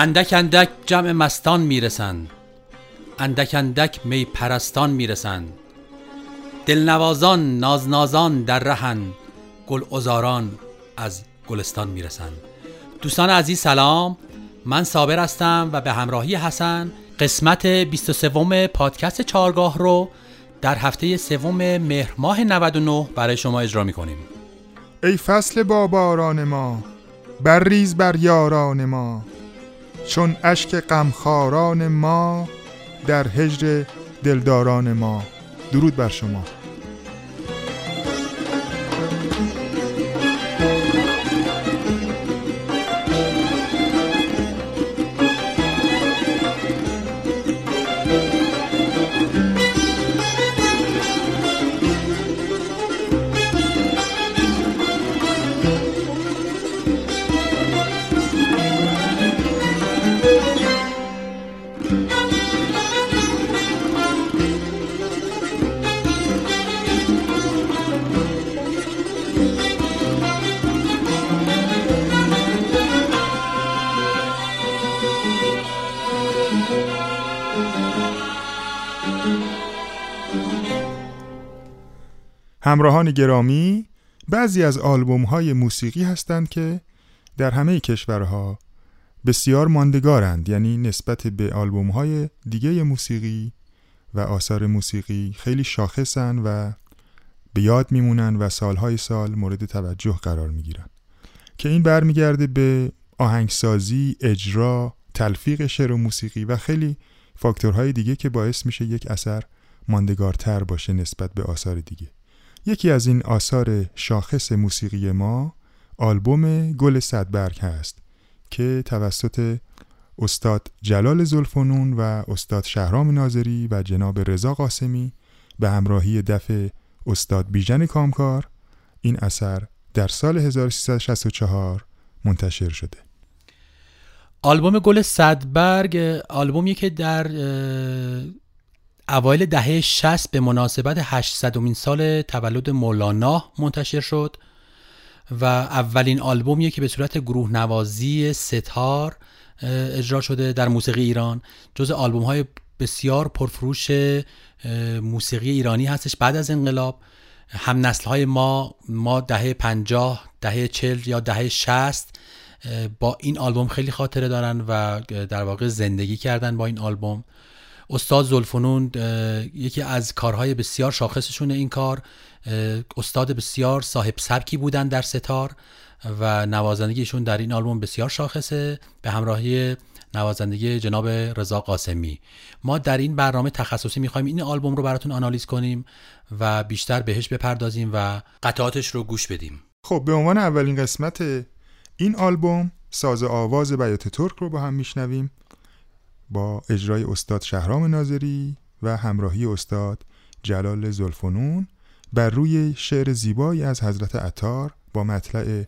اندک اندک جمع مستان می‌رسند. اندک اندک می پرستان می‌رسند. دلنوازان نازنازان در رهن گل ازاران از گلستان می‌رسند. دوستان عزیز سلام. من صابر هستم و به همراهی حسن قسمت 23 پادکست چارگاه رو در هفته سوم مهر ماه 99 برای شما اجرا می‌کنیم. ای فصل با باران ما بر ریز بر یاران ما چون اشک غمخواران ما در هجر دلداران ما. درود بر شما. همراهان گرامی بعضی از آلبوم های موسیقی هستند که در همه کشورها بسیار ماندگارند یعنی نسبت به آلبوم های دیگه موسیقی و آثار موسیقی خیلی شاخصن و به یاد میمونن و سالهای سال مورد توجه قرار می‌گیرن. که این برمیگرده به آهنگسازی، اجرا، تلفیق شعر و موسیقی و خیلی فاکتورهای دیگه که باعث میشه یک اثر ماندگارتر باشه نسبت به آثار دیگه. یکی از این آثار شاخص موسیقی ما آلبوم گل صدبرگ هست که توسط استاد جلال زلفنون و استاد شهرام ناظری و جناب رضا قاسمی به همراهی دف استاد بیژن کامکار این اثر در سال 1364 منتشر شده. آلبوم گل صدبرگ آلبومی که در اوایل دهه 60 به مناسبت 800 سال تولد مولانا منتشر شد و اولین آلبومیه که به صورت گروه نوازی ستار اجرا شده در موسیقی ایران. جز آلبوم های بسیار پرفروش موسیقی ایرانی هستش بعد از انقلاب. هم نسل های ما ما دهه 50 دهه 40 یا دهه 60 با این آلبوم خیلی خاطره دارن و در واقع زندگی کردن با این آلبوم. استاد زلفنون یکی از کارهای بسیار شاخصشون این کار. استاد بسیار صاحب سبکی بودن در ستار و نوازندگیشون در این آلبوم بسیار شاخصه. به همراهی نوازندگی جناب رضا قاسمی. ما در این برنامه تخصصی می‌خوایم این آلبوم رو براتون آنالیز کنیم و بیشتر بهش بپردازیم و قطعاتش رو گوش بدیم. خب به عنوان اولین قسمت این آلبوم ساز آواز بیات ترک رو با هم میشنویم. با اجرای استاد شهرام ناظری و همراهی استاد جلال زلفنون بر روی شعر زیبایی از حضرت عطار با مطلع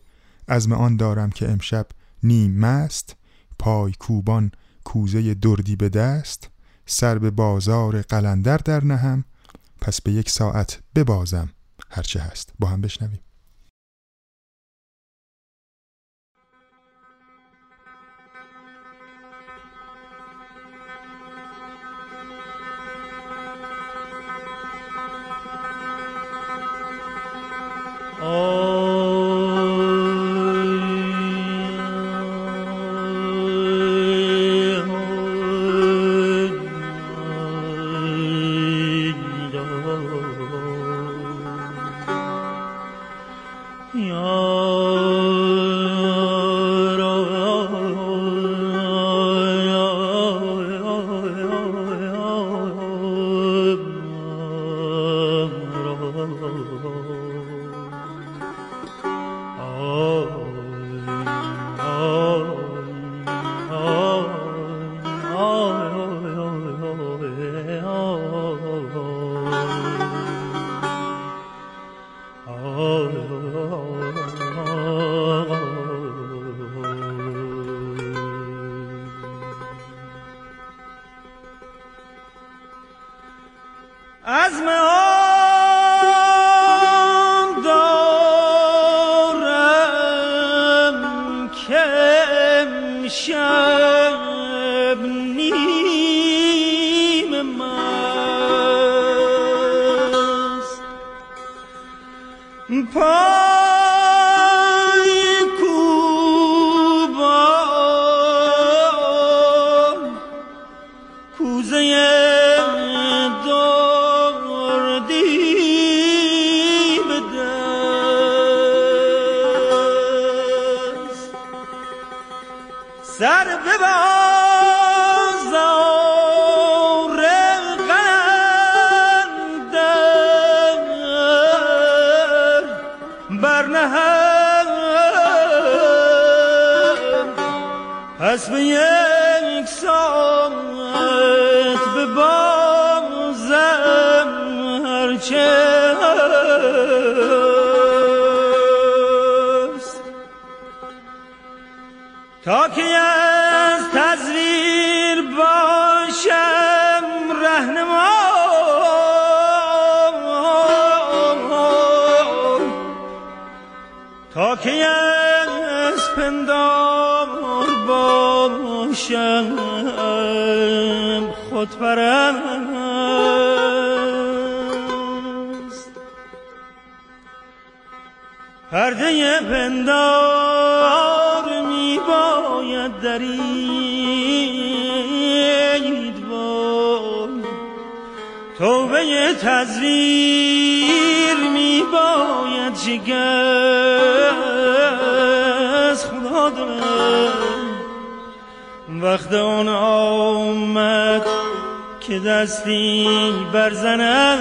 از آن دارم که امشب نیم مست پای کوبان کوزه دردی به دست سر به بازار قلندر در نهم پس به یک ساعت ببازم هرچه هست. با هم بشنویم. Oh. باشم خودپرست. پرده پندار درید وای توبه تزویر می باید شکست خدا دارم. وقت اون آمد که دستی برزنم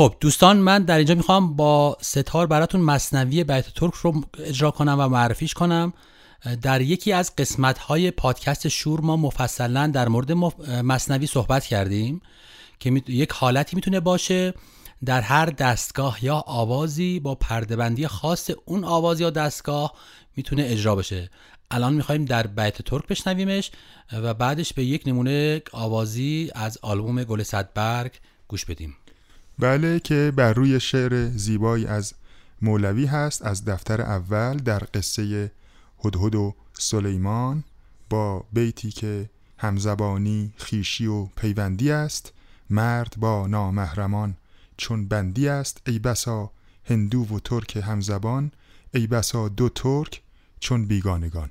خب دوستان من در اینجا می‌خوام با ستار براتون مصنوی بیت ترک رو اجرا کنم و معرفیش کنم. در یکی از قسمت های پادکست شور ما مفصلا در مورد مصنوی صحبت کردیم که یک حالتی می‌تونه باشه در هر دستگاه یا آوازی با پردهبندی خاص اون آواز یا دستگاه می‌تونه اجرا بشه. الان می‌خوایم در بیت ترک بشنویمش و بعدش به یک نمونه آوازی از آلبوم گل صدبرگ گوش بدیم. بله که بر روی شعر زیبایی از مولوی هست از دفتر اول در قصه هدهد و سلیمان با بیتی که همزبانی خیشی و پیوندی است. مرد با نامهرمان چون بندی است. ای بسا هندو و ترک همزبان ای بسا دو ترک چون بیگانگان.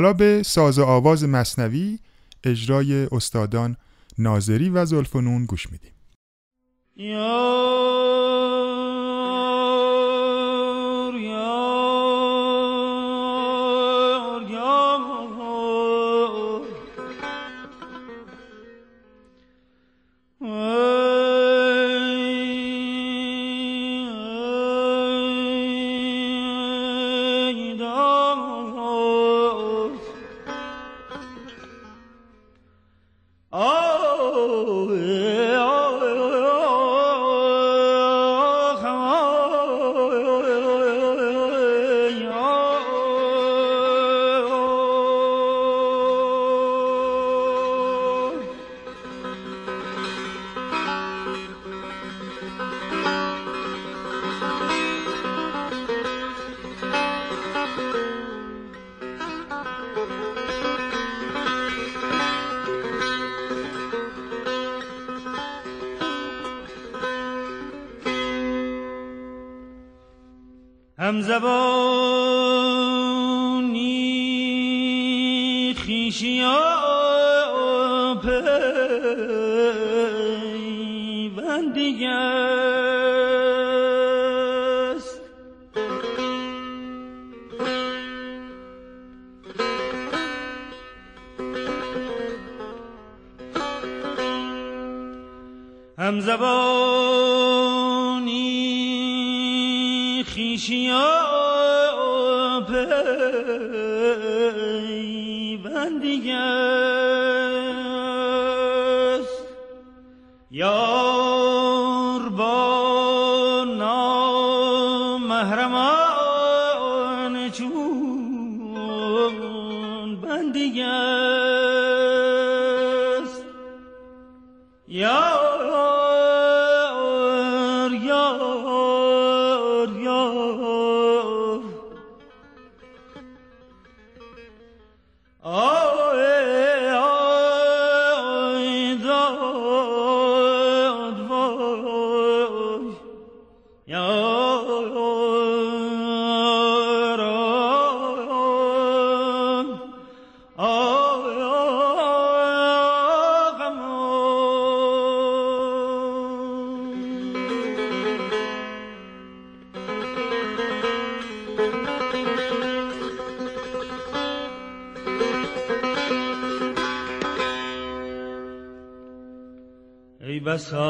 حالا به ساز و آواز مصنوی اجرای استادان ناظری و زلفنون گوش میدیم. همزبانی ای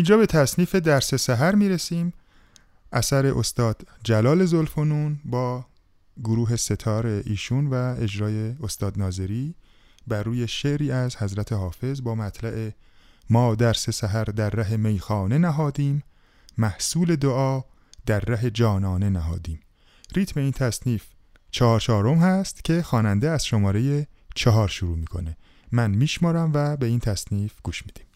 اینجا به تصنیف درس سحر می‌رسیم. اثر استاد جلال زلفنون با گروه ستار ایشون و اجرای استاد ناظری بر روی شعری از حضرت حافظ با مطلع ما درس سحر در ره میخانه نهادیم. محصول دعا در ره جانانه نهادیم. ریتم این تصنیف چهار چهارم هست که خواننده از شماره چهار شروع می‌کنه. من میشمارم و به این تصنیف گوش میدیم.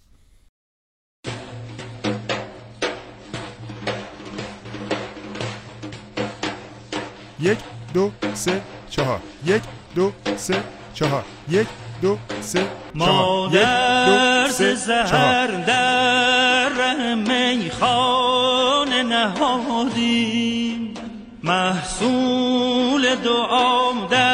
یک دو سه چهار. یک دو سه چهار. یک دو سه چهار. یک دو سه چهار. در میخانه نهادیم. محصول دعام در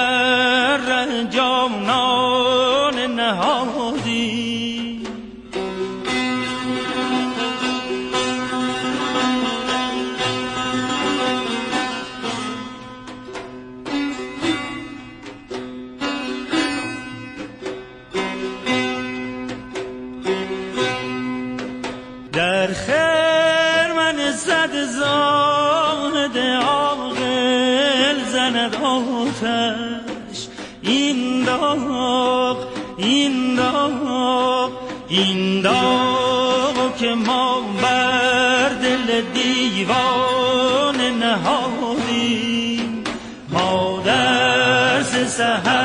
درس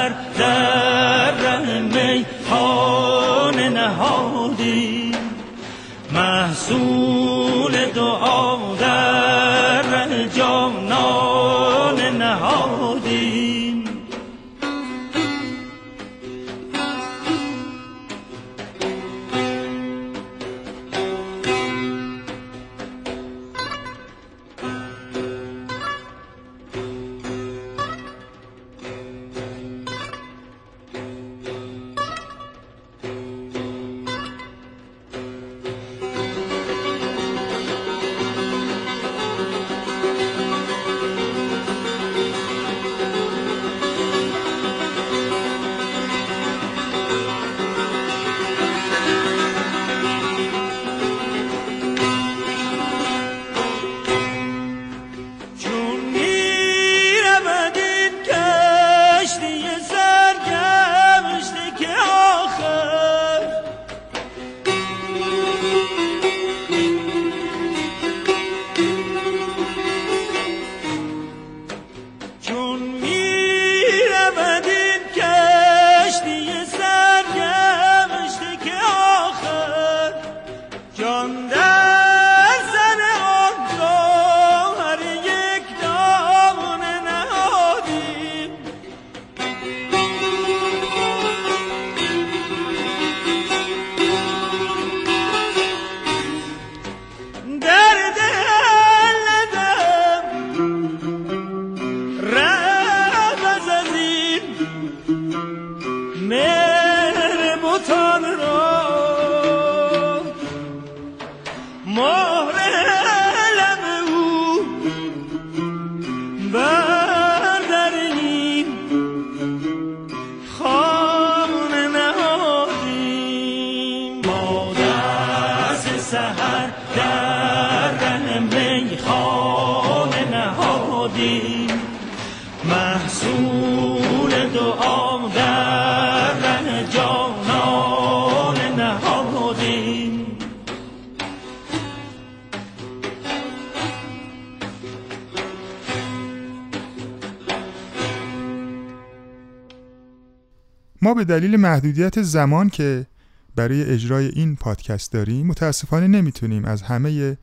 به دلیل محدودیت زمان که برای اجرای این پادکست داریم متاسفانه نمی‌تونیم از همه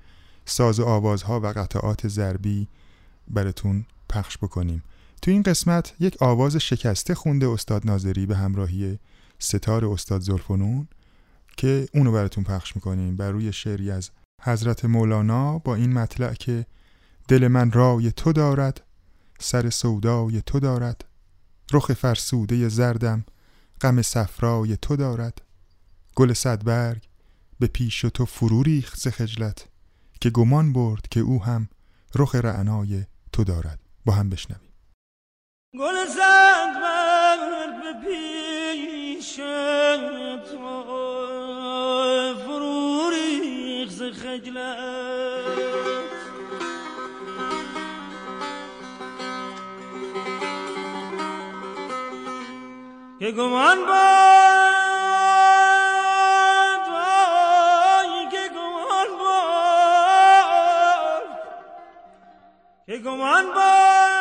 ساز و آوازها و قطعات ضربی براتون پخش بکنیم. تو این قسمت یک آواز شکسته خونده استاد ناظری به همراهی ستار استاد زلفنون که اونو براتون پخش می‌کنیم. بر روی شعری از حضرت مولانا با این مطلع که دل من رای تو دارد سر سودای تو دارد رخ فرسوده زردم غم صفرای تو دارد. گل صدبرگ به پیش تو فرو ریخت خجلت که گمان برد که او هم رخ رعنای تو دارد. با هم بشنویم. گل مرد به پیش تو فرو ریخت خجلت. که گمان باد که گمان باد که گمان باد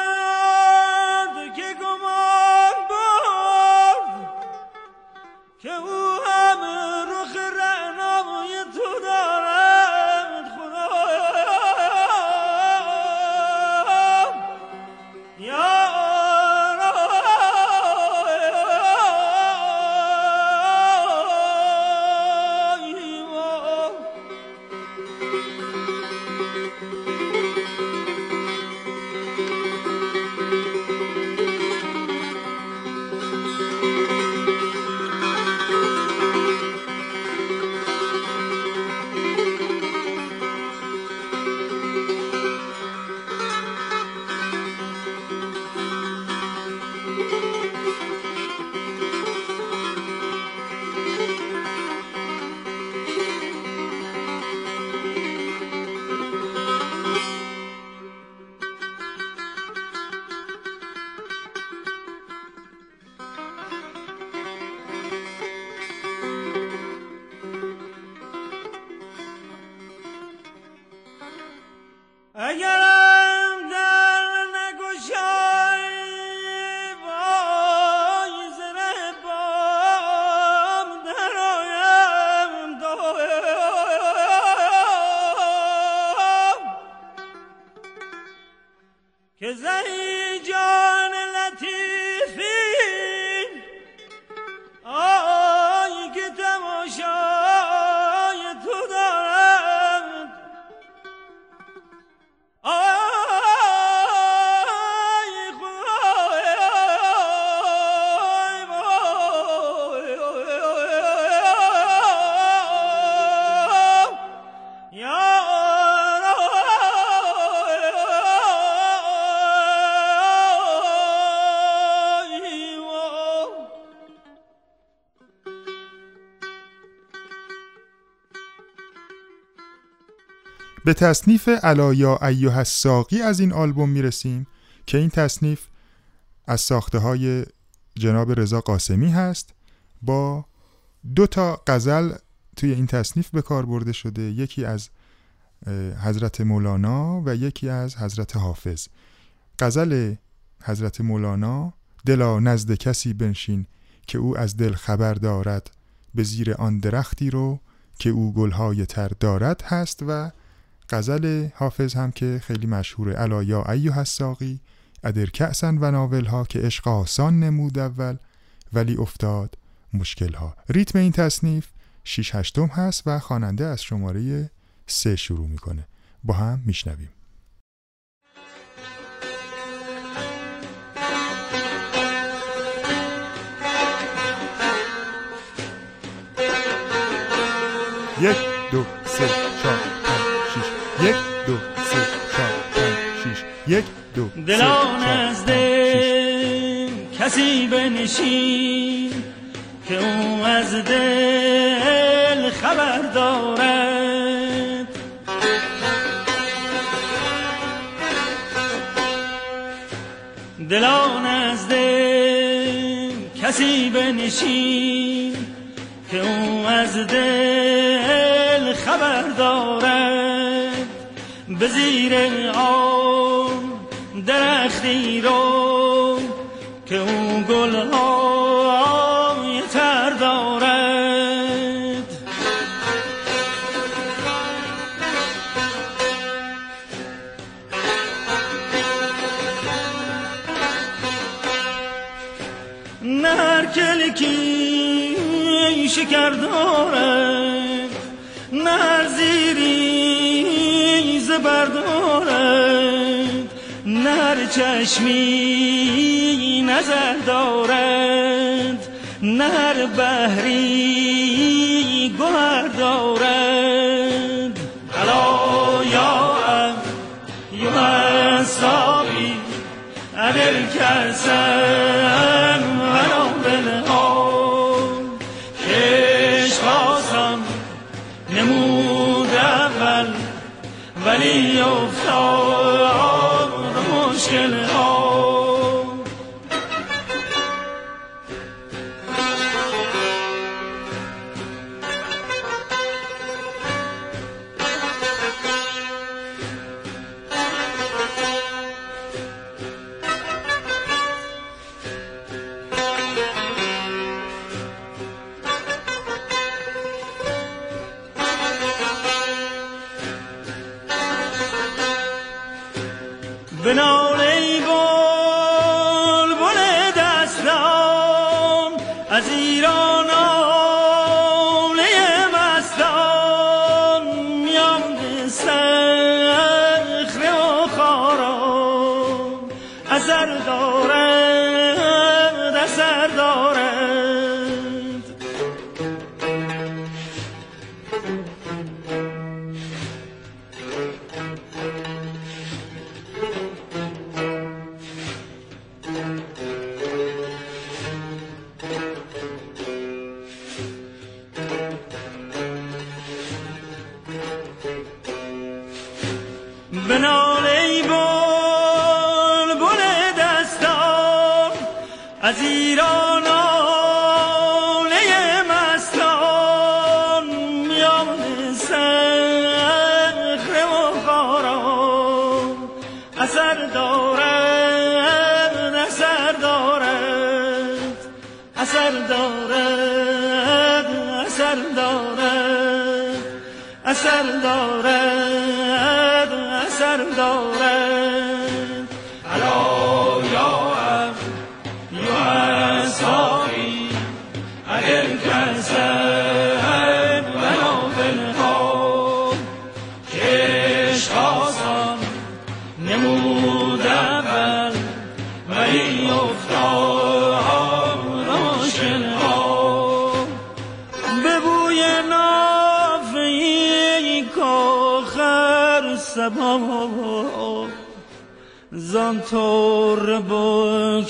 به تصنیف علایا ایوه الساقی از این آلبوم می‌رسیم که این تصنیف از ساخته های جناب رضا قاسمی هست. با دو تا غزل توی این تصنیف به کار برده شده. یکی از حضرت مولانا و یکی از حضرت حافظ. غزل حضرت مولانا دلا نزد کسی بنشین که او از دل خبر دارد به زیر آن درختی رو که او گلهای تر دارد هست و غزل حافظ هم که خیلی مشهوره الا یا ایو الساقی ادر کعسن و ناول ها که عشق آسان نمود اول ولی افتاد مشکل ها ریتم این تصنیف 6 هشتم هست و خواننده از شماره سه شروع می‌کنه. با هم میشنویم. یک دو سه چهار. یک دو سه چهار پنج شیش. یک دو سه دلا چهار نزد پنج شیش. کسی بنشین که او از دل خبر دارد. دلا نزد کسی بنشین که او از دل خبر دارد. به زیر درختی رو که او گلهای تر دارد. نه هر کلکی شکر دارد. زیری زبر دارد نه هر چشمی نظر دارد. نه هر بحری گوهر دارد. الا یا یا ساقی ادل کسن اثر دارد اثر دارد اثر دارد.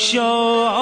笑。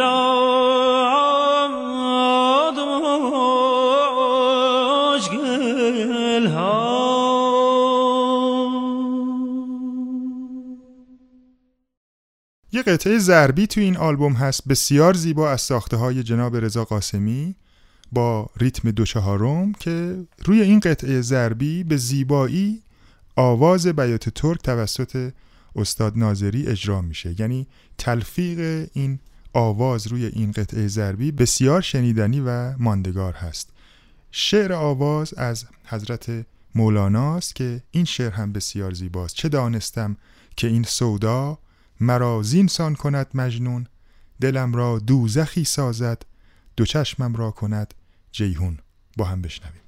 افتاد مشکل ها یه قطعه ضربی تو این آلبوم هست بسیار زیبا از ساخته های جناب رضا قاسمی با ریتم دو چهارم که روی این قطعه ضربی به زیبایی آواز بیات ترک توسط استاد ناظری اجرا میشه. یعنی تلفیق این آواز روی این قطعه ضربی بسیار شنیدنی و ماندگار هست. شعر آواز از حضرت مولاناست که این شعر هم بسیار زیباست. چه دانستم که این سودا مرا زینسان کند مجنون دلم را دوزخی سازد دو چشمم را کند جیهون با هم بشنویم.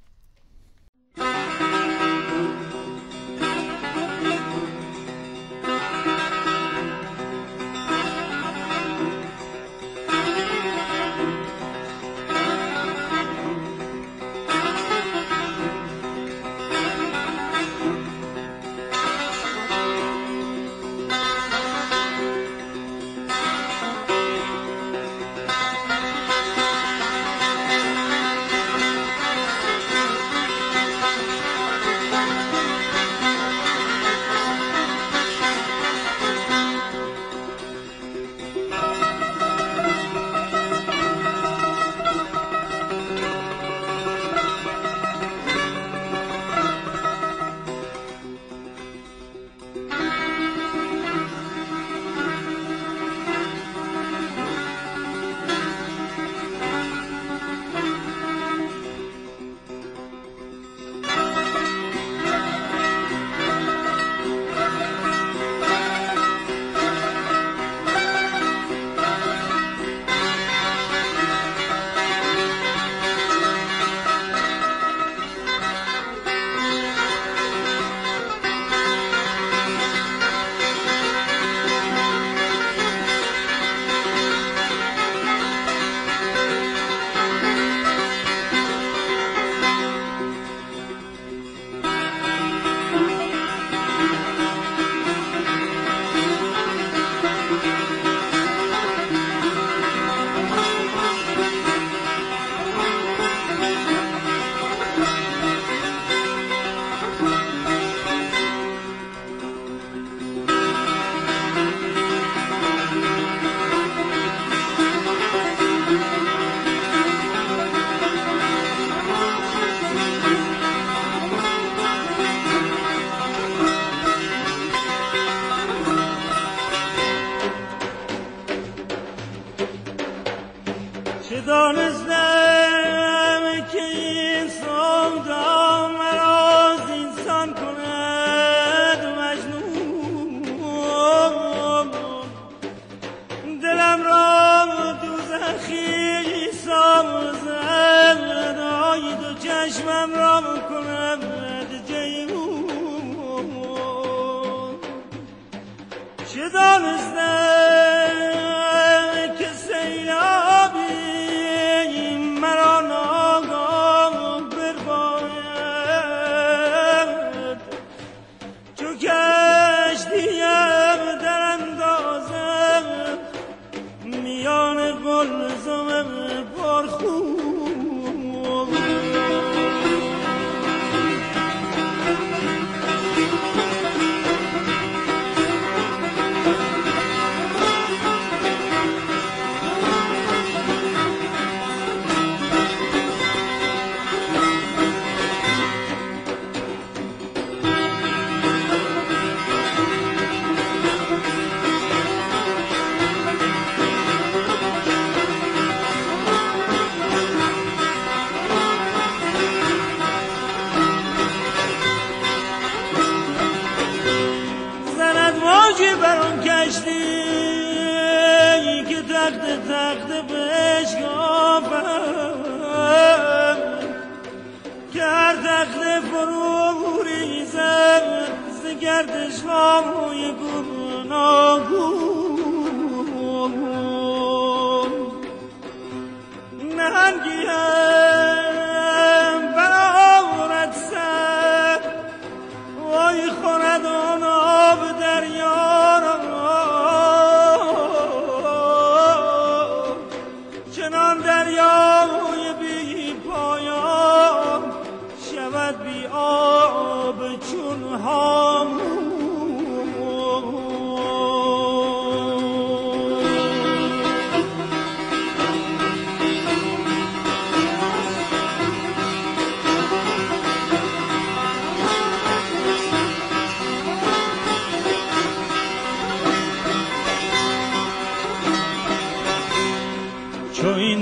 شود بی آب چون هامون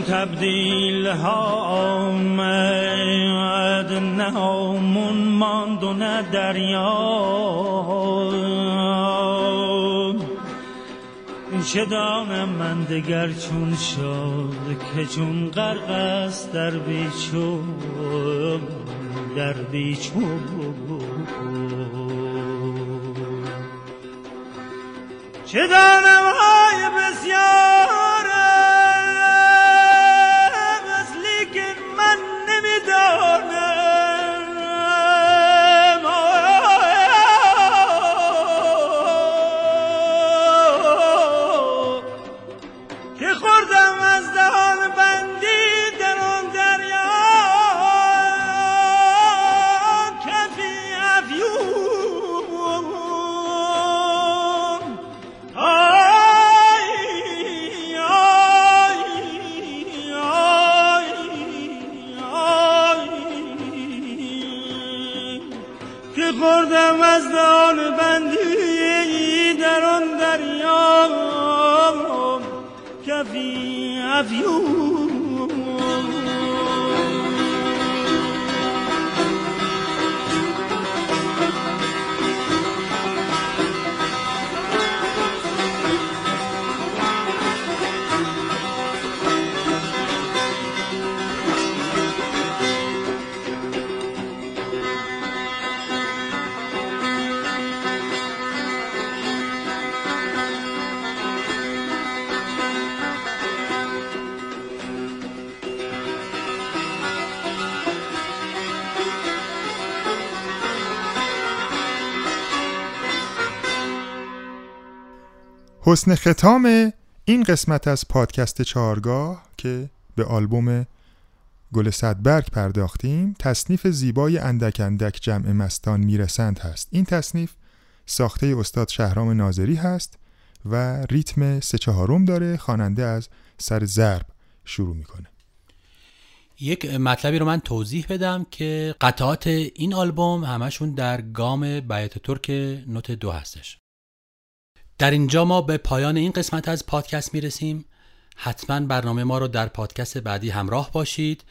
تبدیل ها ماند و نه دریا. چه دانم من دگر چون شد که چون غرق است در بیچون در بیچون. چه دانم های بسیار حسن ختام این قسمت از پادکست چهارگاه که به آلبوم گل صدبرگ پرداختیم تصنیف زیبای اندک اندک جمع مستان می‌رسند هست. این تصنیف ساخته استاد شهرام ناظری هست و ریتم سه چهارم داره خواننده از سر ضرب شروع می‌کنه. یک مطلبی رو من توضیح بدم که قطعات این آلبوم همشون در گام بیات ترک نوت دو هستش. در اینجا ما به پایان این قسمت از پادکست می‌رسیم. حتما برنامه ما رو در پادکست بعدی همراه باشید.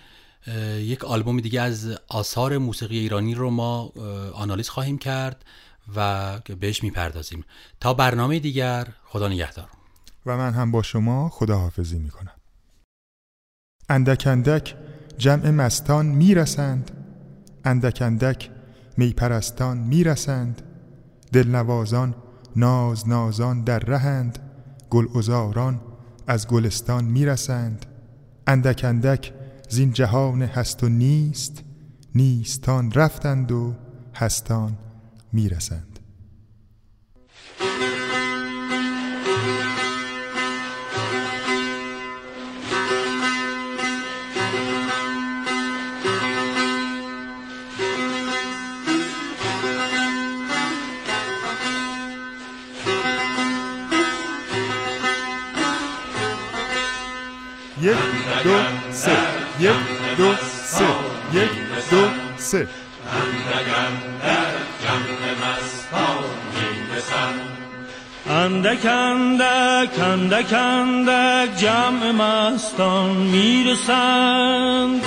یک آلبوم دیگه از آثار موسیقی ایرانی رو ما آنالیز خواهیم کرد و بهش می‌پردازیم. تا برنامه دیگر خدا نگهدار. و من هم با شما خداحافظی می‌کنم. اندک اندک جمع مستان می‌رسند. اندک اندک می پرستان می‌رسند. دلنوازان ناز نازان در رهند گل ازاران از گلستان می‌رسند. اندک اندک زین جهان هست و نیست نیستان رفتند و هستان می‌رسند. یک دو سه. یک دو سه. یک دو سه. اندک اندک اندک اندک جمع مستان می‌رسند.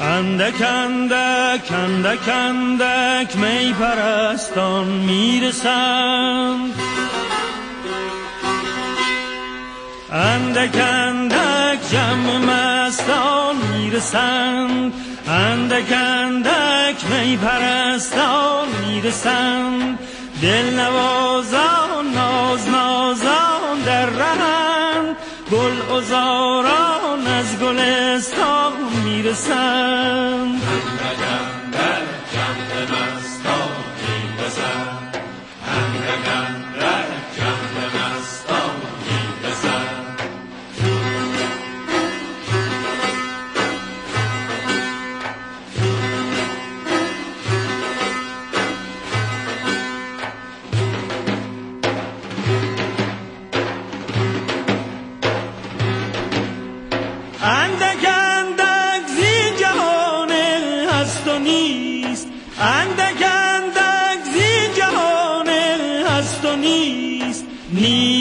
اندک اندک اندک اندک می پرستان می‌رسند. اندک اندک جمع مستان می‌رسند. اندک اندک می پرستان می‌رسند. دل نوازان ناز نازان در رهند. گل ازاران از گلستان می‌رسند. اندک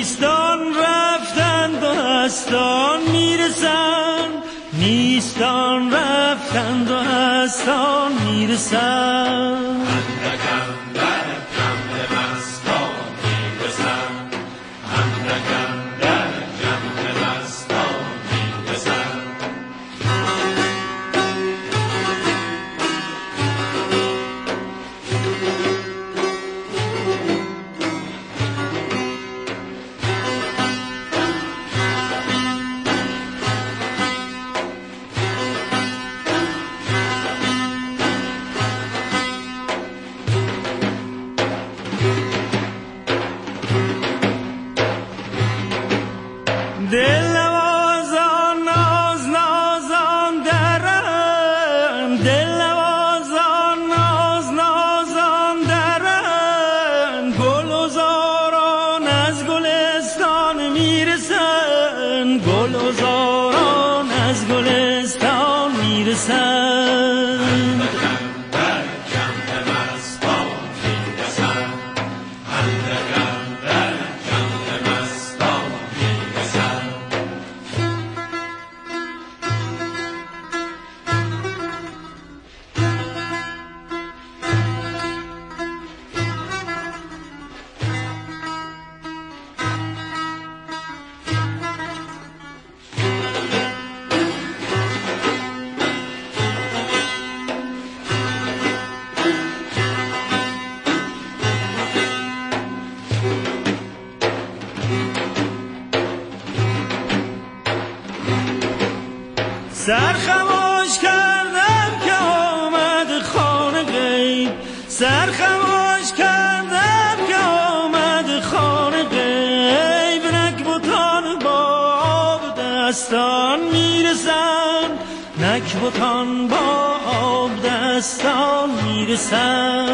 نیستان رفتند و می‌رسند نیستان رفتند و می‌رسند نک بوتان با آب دستان می‌رسند